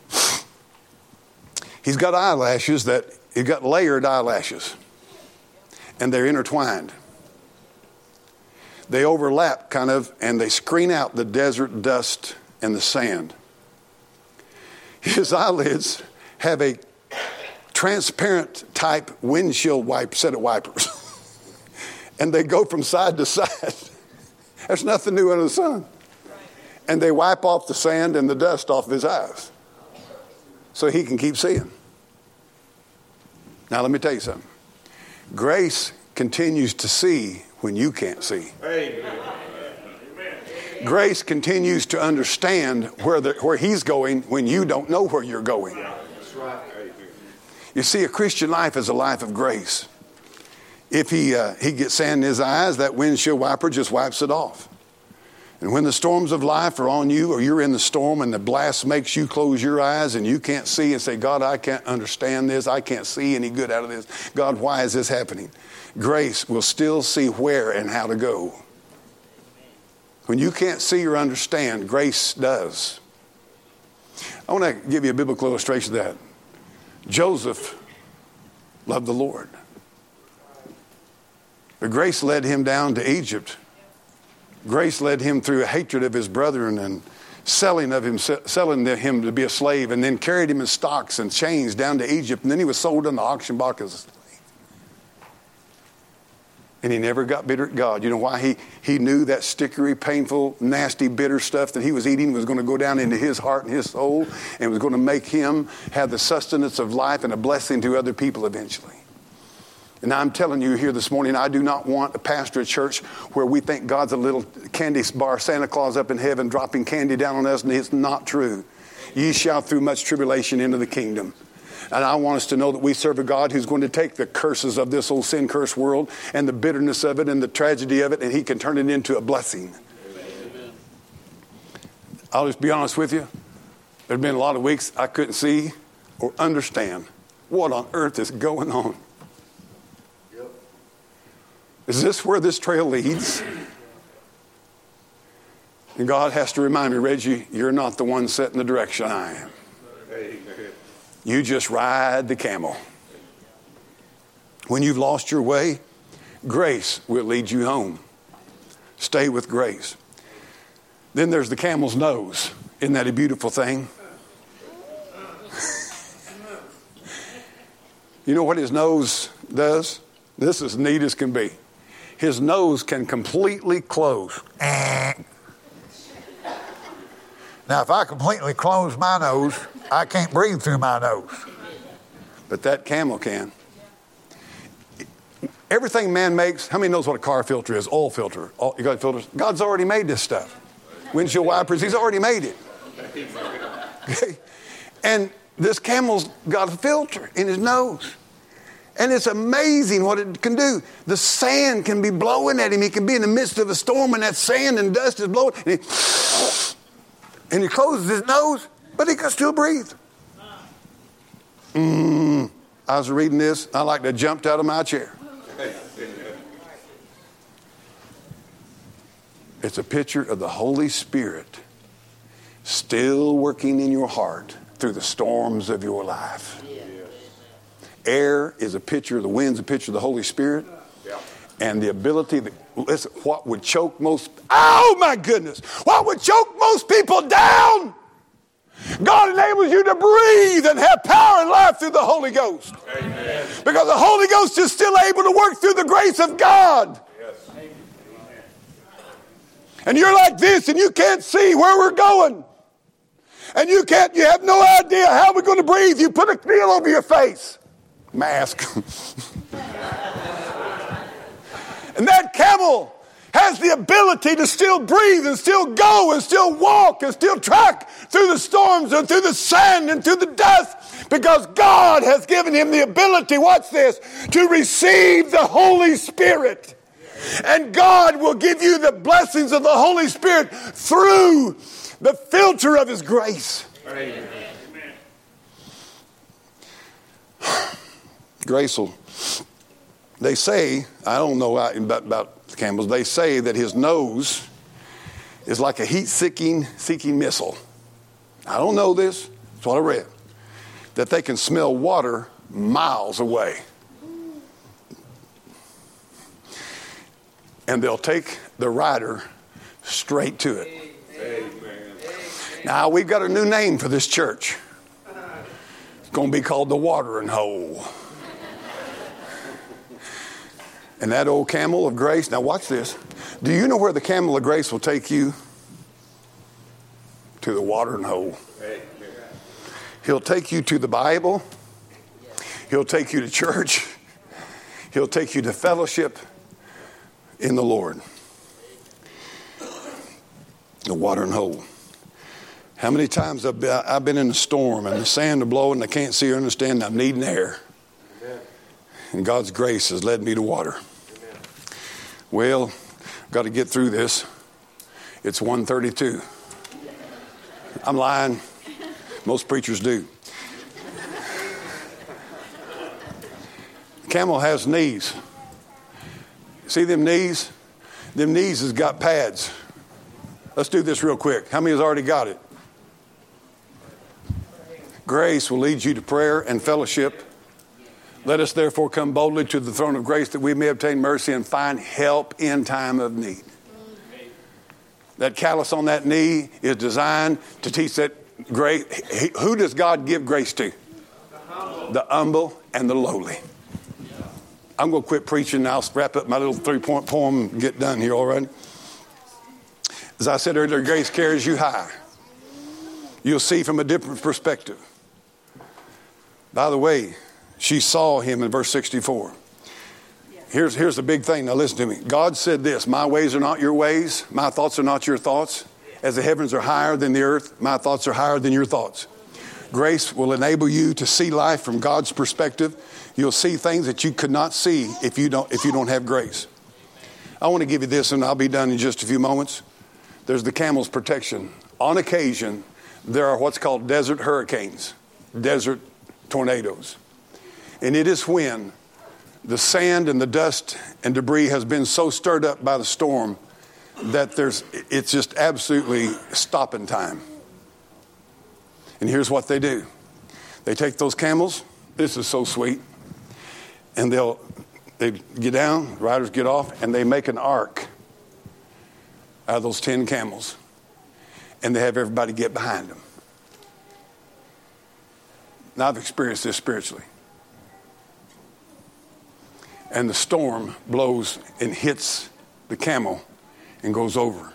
He's got eyelashes that he's got layered eyelashes, and they're intertwined. They overlap kind of, and they screen out the desert dust and the sand. His eyelids have a transparent type windshield wipe set of wipers. and they go from side to side. There's nothing new under the sun. And they wipe off the sand and the dust off of his eyes so he can keep seeing. Now, let me tell you something. Grace continues to see when you can't see. Amen. Grace continues to understand where, the, where he's going when you don't know where you're going. You see, a Christian life is a life of grace. If he, uh, he gets sand in his eyes, that windshield wiper just wipes it off. And when the storms of life are on you, or you're in the storm and the blast makes you close your eyes and you can't see and say, God, I can't understand this. I can't see any good out of this. God, why is this happening? Grace will still see where and how to go. When you can't see or understand, grace does. I want to give you a biblical illustration of that. Joseph loved the Lord. But grace led him down to Egypt Grace led him through hatred of his brethren and selling of him, selling him to be a slave, and then carried him in stocks and chains down to Egypt, and then he was sold on the auction block as. And he never got bitter at God. You know why? He, he knew that stickery, painful, nasty, bitter stuff that he was eating was going to go down into his heart and his soul and was going to make him have the sustenance of life and a blessing to other people eventually. And I'm telling you here this morning, I do not want a pastor at church where we think God's a little candy bar Santa Claus up in heaven dropping candy down on us, and it's not true. Ye shall through much tribulation into the kingdom. And I want us to know that we serve a God who's going to take the curses of this old sin cursed world and the bitterness of it and the tragedy of it, and He can turn it into a blessing. Amen. I'll just be honest with you. There have been a lot of weeks I couldn't see or understand what on earth is going on. Is this where this trail leads? And God has to remind me, Reggie, you're not the one setting the direction I am. You just ride the camel. When you've lost your way, grace will lead you home. Stay with grace. Then there's the camel's nose. Isn't that a beautiful thing? you know what his nose does? This is neat as can be his nose can completely close. Now, if I completely close my nose, I can't breathe through my nose. But that camel can. Everything man makes, how many knows what a car filter is? Oil filter. you got filters? God's already made this stuff. Windshield wipers, he's already made it. Okay? And this camel's got a filter in his nose. And it's amazing what it can do. The sand can be blowing at him. He can be in the midst of a storm and that sand and dust is blowing. And he, and he closes his nose, but he can still breathe. Mm, I was reading this. I like to jumped out of my chair. It's a picture of the Holy Spirit still working in your heart through the storms of your life air is a picture, the wind's a picture of the Holy Spirit. And the ability that, listen, what would choke most, oh my goodness, what would choke most people down? God enables you to breathe and have power and life through the Holy Ghost. Amen. Because the Holy Ghost is still able to work through the grace of God. Yes. And you're like this and you can't see where we're going. And you can't, you have no idea how we're going to breathe. You put a feel over your face mask. and that camel has the ability to still breathe and still go and still walk and still track through the storms and through the sand and through the dust because God has given him the ability, watch this, to receive the Holy Spirit. And God will give you the blessings of the Holy Spirit through the filter of His grace. Amen. Gracel, they say, I don't know about, about camels, they say that his nose is like a heat seeking, seeking missile. I don't know this, that's what I read. That they can smell water miles away. And they'll take the rider straight to it. Amen. Now, we've got a new name for this church. It's going to be called the Watering Hole. And that old camel of grace, now watch this. Do you know where the camel of grace will take you? To the watering hole. He'll take you to the Bible. He'll take you to church. He'll take you to fellowship in the Lord. The watering hole. How many times I've been, in a storm and the sand is blowing and I can't see or understand. I'm needing air. And God's grace has led me to water. Well, got to get through this. It's 132. I'm lying. Most preachers do. Camel has knees. See them knees? Them knees has got pads. Let's do this real quick. How many has already got it? Grace will lead you to prayer and fellowship. Let us therefore come boldly to the throne of grace that we may obtain mercy and find help in time of need. That callus on that knee is designed to teach that grace. Who does God give grace to? The humble and the lowly. I'm going to quit preaching and I'll wrap up my little three point poem and get done here, all right? As I said earlier, grace carries you high. You'll see from a different perspective. By the way, she saw him in verse 64. Here's, here's the big thing. Now, listen to me. God said this My ways are not your ways, my thoughts are not your thoughts. As the heavens are higher than the earth, my thoughts are higher than your thoughts. Grace will enable you to see life from God's perspective. You'll see things that you could not see if you don't, if you don't have grace. I want to give you this, and I'll be done in just a few moments. There's the camel's protection. On occasion, there are what's called desert hurricanes, desert tornadoes. And it is when the sand and the dust and debris has been so stirred up by the storm that there's it's just absolutely stopping time. And here's what they do. They take those camels, this is so sweet, and they'll they get down, riders get off, and they make an ark out of those 10 camels. And they have everybody get behind them. Now I've experienced this spiritually and the storm blows and hits the camel and goes over.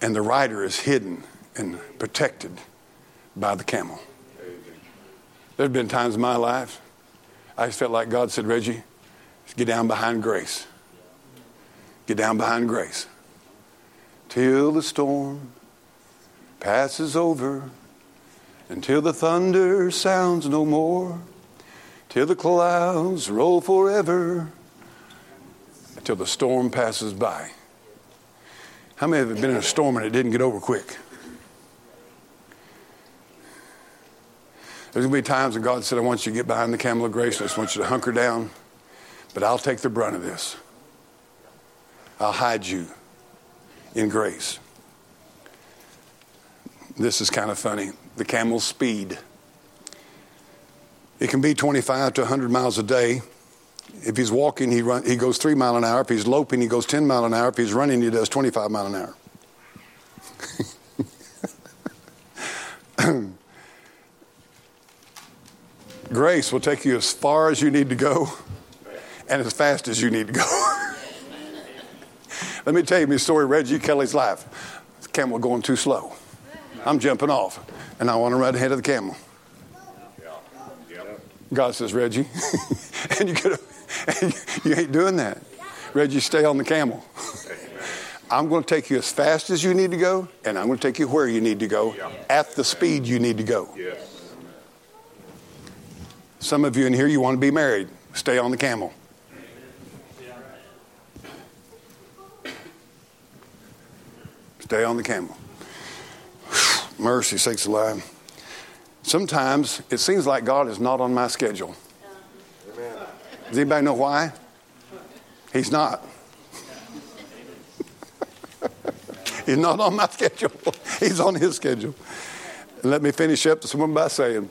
And the rider is hidden and protected by the camel. There have been times in my life I just felt like God said, Reggie, get down behind grace. Get down behind grace. Till the storm passes over, until the thunder sounds no more till the clouds roll forever, till the storm passes by. How many have been in a storm and it didn't get over quick? There's going to be times when God said, I want you to get behind the camel of grace. I just want you to hunker down, but I'll take the brunt of this. I'll hide you in grace. This is kind of funny. The camel's speed. It can be 25 to 100 miles a day. If he's walking, he, run, he goes 3 mile an hour. If he's loping, he goes 10 mile an hour. If he's running, he does 25 mile an hour. Grace will take you as far as you need to go and as fast as you need to go. Let me tell you my story, Reggie Kelly's life. The camel going too slow. I'm jumping off, and I want to run ahead of the camel. God says, Reggie, and you could you ain't doing that. Reggie, stay on the camel. I'm going to take you as fast as you need to go, and I'm going to take you where you need to go at the speed you need to go. Some of you in here, you want to be married. Stay on the camel. Stay on the camel. Mercy sakes alive. Sometimes it seems like God is not on my schedule. Does anybody know why? He's not. He's not on my schedule. He's on his schedule. And let me finish up this one by saying,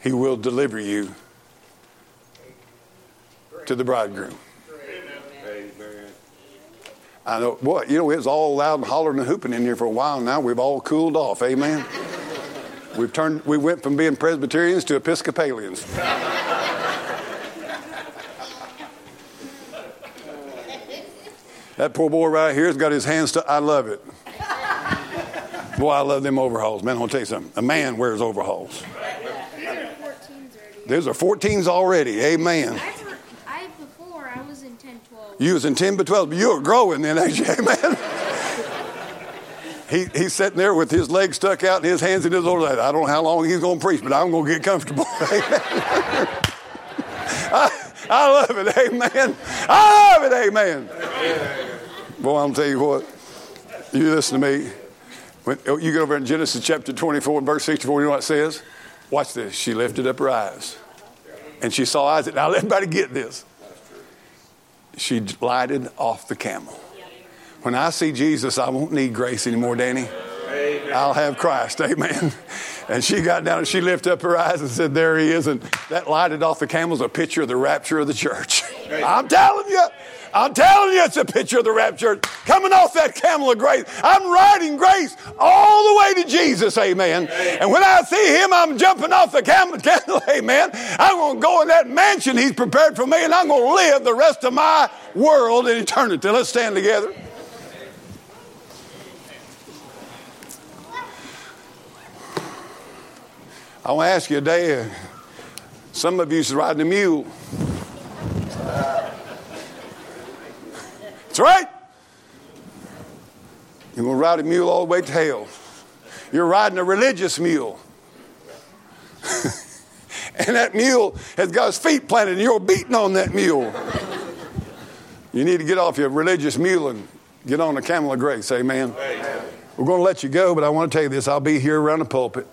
He will deliver you to the bridegroom. I know what you know. It was all loud and hollering and hooping in here for a while. Now we've all cooled off. Amen. We've turned, we went from being Presbyterians to Episcopalians. that poor boy right here has got his hands to, I love it. Boy, I love them overhauls. Man, I want to tell you something. A man wears overhauls. There's a 14s already. Amen. I, before, I was in 10, 12. You was in 10 but 12, but you were growing then, ain't you? Amen he, he's sitting there with his legs stuck out and his hands in his old I don't know how long he's going to preach, but I'm going to get comfortable. I, I love it. Amen. I love it. Amen. Boy, I'm gonna tell you what. You listen to me. When, oh, you go over in Genesis chapter 24 and verse 64, you know what it says? Watch this. She lifted up her eyes and she saw Isaac. Now, everybody get this. She lighted off the camel. When I see Jesus, I won't need grace anymore, Danny. Amen. I'll have Christ. Amen. And she got down and she lifted up her eyes and said, There he is. And that lighted off the camel is a picture of the rapture of the church. I'm telling you. I'm telling you, it's a picture of the rapture coming off that camel of grace. I'm riding grace all the way to Jesus, amen. And when I see him, I'm jumping off the camel, camel amen. I'm going to go in that mansion he's prepared for me, and I'm going to live the rest of my world in eternity. Let's stand together. I want to ask you today, some of you is riding a mule. That's right. You're going to ride a mule all the way to hell. You're riding a religious mule. and that mule has got his feet planted, and you're beating on that mule. you need to get off your religious mule and get on the camel of grace. Amen. Amen. We're going to let you go, but I want to tell you this. I'll be here around the pulpit.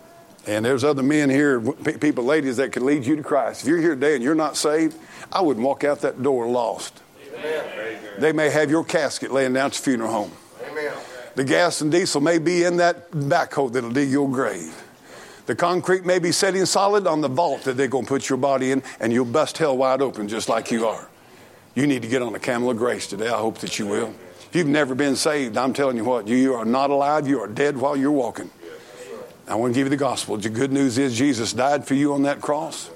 And there's other men here, people, ladies, that can lead you to Christ. If you're here today and you're not saved, I wouldn't walk out that door lost. Amen. They may have your casket laying down at your funeral home. Amen. The gas and diesel may be in that backhoe that'll dig your grave. The concrete may be setting solid on the vault that they're going to put your body in, and you'll bust hell wide open just like you are. You need to get on the camel of grace today. I hope that you will. If you've never been saved, I'm telling you what, you are not alive. You are dead while you're walking. I want to give you the gospel. The good news is Jesus died for you on that cross,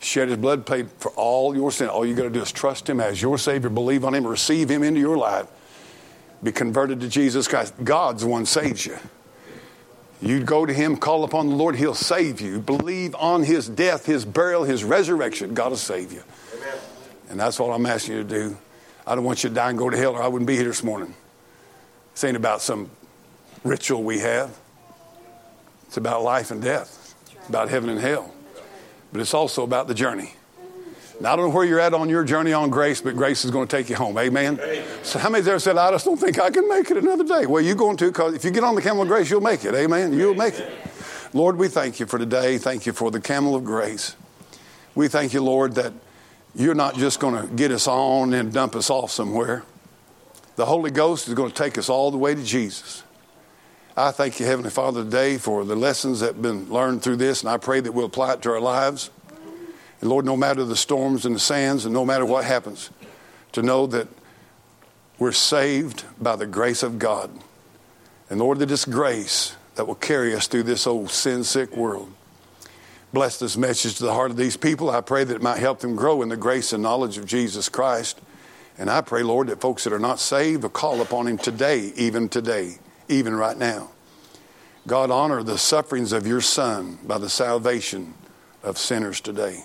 shed his blood, paid for all your sin. All you got to do is trust him as your Savior, believe on him, receive him into your life, be converted to Jesus Christ. God's the one saves you. You go to him, call upon the Lord, he'll save you. Believe on his death, his burial, his resurrection. God will save you. Amen. And that's what I'm asking you to do. I don't want you to die and go to hell, or I wouldn't be here this morning. This ain't about some ritual we have. It's about life and death, about heaven and hell. But it's also about the journey. Now, I don't know where you're at on your journey on grace, but grace is going to take you home. Amen? Amen. So, how many there said, I just don't think I can make it another day? Well, you're going to, because if you get on the camel of grace, you'll make it. Amen? You'll make it. Lord, we thank you for today. Thank you for the camel of grace. We thank you, Lord, that you're not just going to get us on and dump us off somewhere. The Holy Ghost is going to take us all the way to Jesus. I thank you, Heavenly Father, today for the lessons that have been learned through this, and I pray that we'll apply it to our lives. And Lord, no matter the storms and the sands, and no matter what happens, to know that we're saved by the grace of God. And Lord, that it's grace that will carry us through this old sin sick world. Bless this message to the heart of these people. I pray that it might help them grow in the grace and knowledge of Jesus Christ. And I pray, Lord, that folks that are not saved will call upon Him today, even today even right now. God, honor the sufferings of your Son by the salvation of sinners today.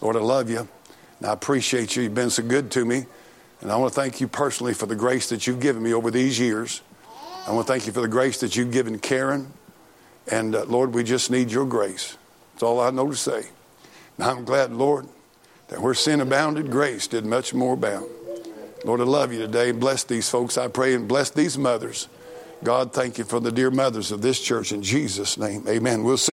Lord, I love you, and I appreciate you. You've been so good to me, and I want to thank you personally for the grace that you've given me over these years. I want to thank you for the grace that you've given Karen, and uh, Lord, we just need your grace. That's all I know to say. And I'm glad, Lord, that where sin abounded, grace did much more abound. Lord, I love you today. Bless these folks, I pray, and bless these mothers. God, thank you for the dear mothers of this church in Jesus' name. Amen. We'll see.